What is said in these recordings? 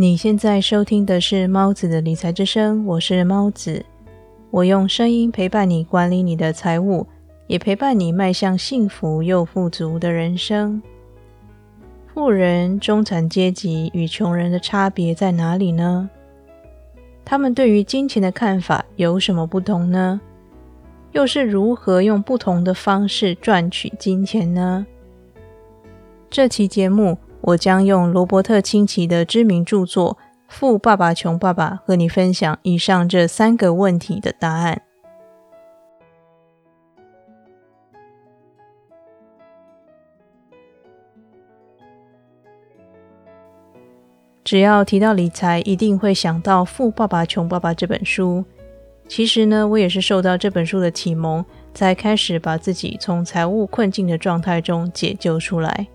你现在收听的是猫子的理财之声，我是猫子，我用声音陪伴你管理你的财务，也陪伴你迈向幸福又富足的人生。富人、中产阶级与穷人的差别在哪里呢？他们对于金钱的看法有什么不同呢？又是如何用不同的方式赚取金钱呢？这期节目。我将用罗伯特清崎的知名著作《富爸爸穷爸爸》和你分享以上这三个问题的答案。只要提到理财，一定会想到《富爸爸穷爸爸》这本书。其实呢，我也是受到这本书的启蒙，才开始把自己从财务困境的状态中解救出来。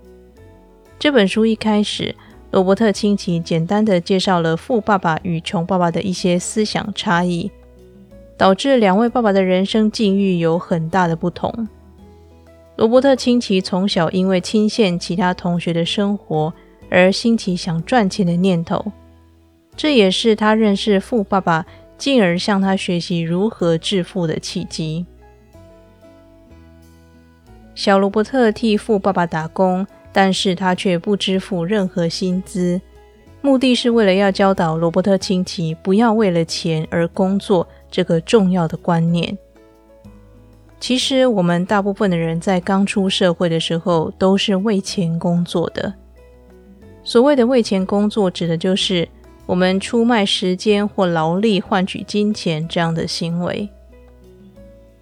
这本书一开始，罗伯特清崎简单的介绍了富爸爸与穷爸爸的一些思想差异，导致两位爸爸的人生境遇有很大的不同。罗伯特清崎从小因为倾羡其他同学的生活而兴起想赚钱的念头，这也是他认识富爸爸，进而向他学习如何致富的契机。小罗伯特替富爸爸打工。但是他却不支付任何薪资，目的是为了要教导罗伯特清崎不要为了钱而工作这个重要的观念。其实我们大部分的人在刚出社会的时候都是为钱工作的。所谓的为钱工作，指的就是我们出卖时间或劳力换取金钱这样的行为。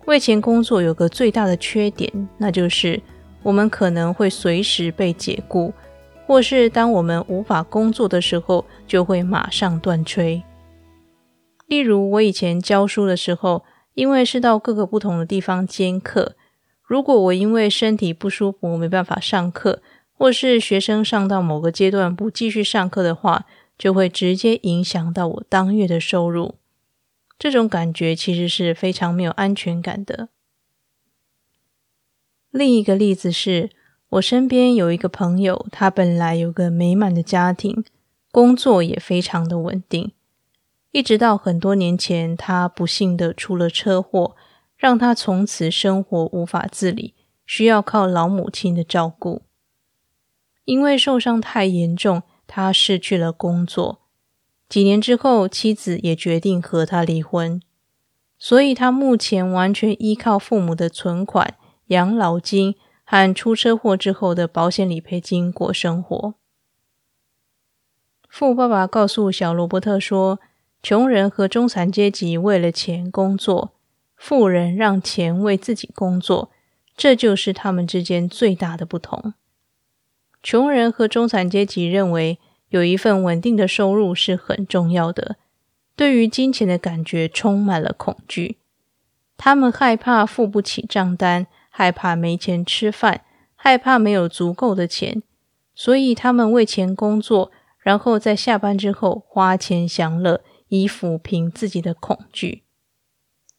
为钱工作有个最大的缺点，那就是。我们可能会随时被解雇，或是当我们无法工作的时候，就会马上断炊。例如，我以前教书的时候，因为是到各个不同的地方兼课，如果我因为身体不舒服没办法上课，或是学生上到某个阶段不继续上课的话，就会直接影响到我当月的收入。这种感觉其实是非常没有安全感的。另一个例子是我身边有一个朋友，他本来有个美满的家庭，工作也非常的稳定，一直到很多年前，他不幸的出了车祸，让他从此生活无法自理，需要靠老母亲的照顾。因为受伤太严重，他失去了工作。几年之后，妻子也决定和他离婚，所以他目前完全依靠父母的存款。养老金和出车祸之后的保险理赔金过生活。富爸爸告诉小罗伯特说：“穷人和中产阶级为了钱工作，富人让钱为自己工作，这就是他们之间最大的不同。穷人和中产阶级认为有一份稳定的收入是很重要的，对于金钱的感觉充满了恐惧，他们害怕付不起账单。”害怕没钱吃饭，害怕没有足够的钱，所以他们为钱工作，然后在下班之后花钱享乐，以抚平自己的恐惧。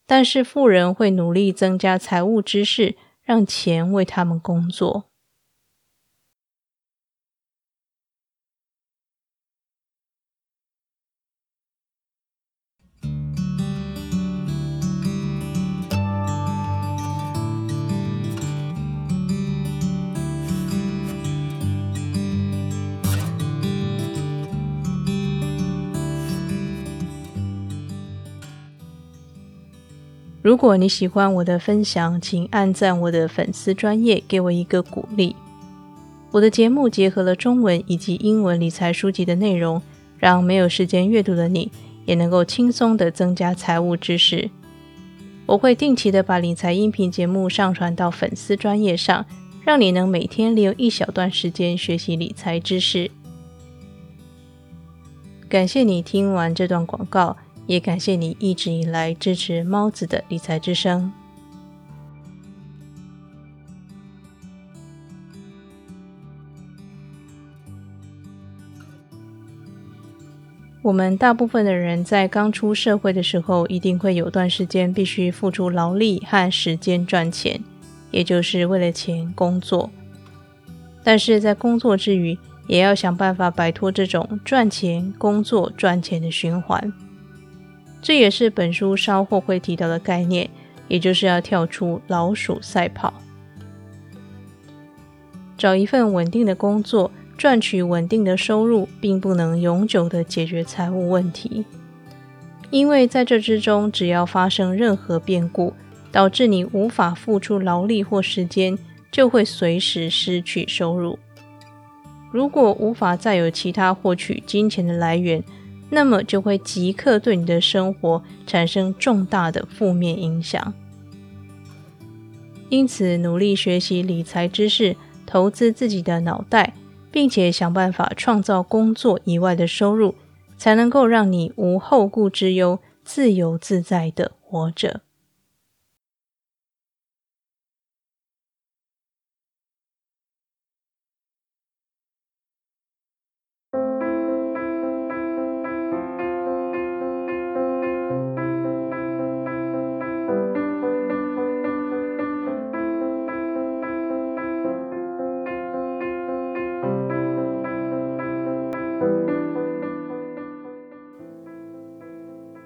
但是富人会努力增加财务知识，让钱为他们工作。如果你喜欢我的分享，请按赞我的粉丝专业，给我一个鼓励。我的节目结合了中文以及英文理财书籍的内容，让没有时间阅读的你也能够轻松的增加财务知识。我会定期的把理财音频节目上传到粉丝专业上，让你能每天利用一小段时间学习理财知识。感谢你听完这段广告。也感谢你一直以来支持猫子的理财之声。我们大部分的人在刚出社会的时候，一定会有段时间必须付出劳力和时间赚钱，也就是为了钱工作。但是在工作之余，也要想办法摆脱这种赚钱、工作、赚钱的循环。这也是本书稍后会提到的概念，也就是要跳出老鼠赛跑，找一份稳定的工作，赚取稳定的收入，并不能永久的解决财务问题，因为在这之中，只要发生任何变故，导致你无法付出劳力或时间，就会随时失去收入。如果无法再有其他获取金钱的来源，那么就会即刻对你的生活产生重大的负面影响。因此，努力学习理财知识，投资自己的脑袋，并且想办法创造工作以外的收入，才能够让你无后顾之忧、自由自在的活着。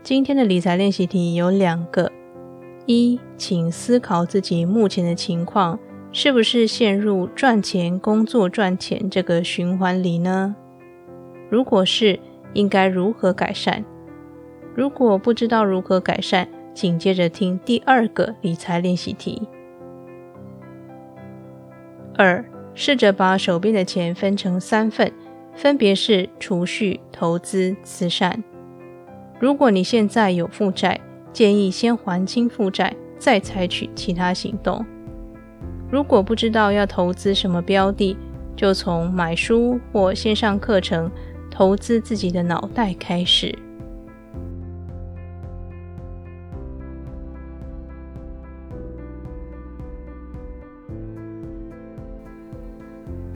今天的理财练习题有两个：一，请思考自己目前的情况，是不是陷入赚钱、工作、赚钱这个循环里呢？如果是，应该如何改善？如果不知道如何改善，请接着听第二个理财练习题。二，试着把手边的钱分成三份，分别是储蓄、投资、慈善。如果你现在有负债，建议先还清负债，再采取其他行动。如果不知道要投资什么标的，就从买书或线上课程投资自己的脑袋开始。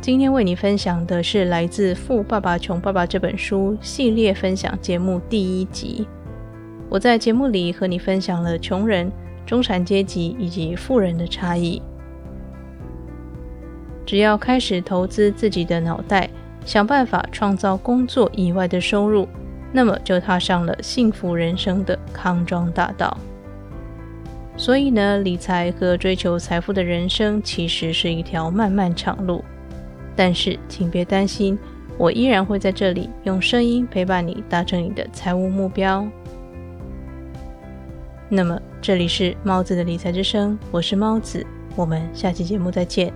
今天为你分享的是来自《富爸爸穷爸爸》这本书系列分享节目第一集。我在节目里和你分享了穷人、中产阶级以及富人的差异。只要开始投资自己的脑袋，想办法创造工作以外的收入，那么就踏上了幸福人生的康庄大道。所以呢，理财和追求财富的人生其实是一条漫漫长路。但是，请别担心，我依然会在这里用声音陪伴你，达成你的财务目标。那么，这里是猫子的理财之声，我是猫子，我们下期节目再见。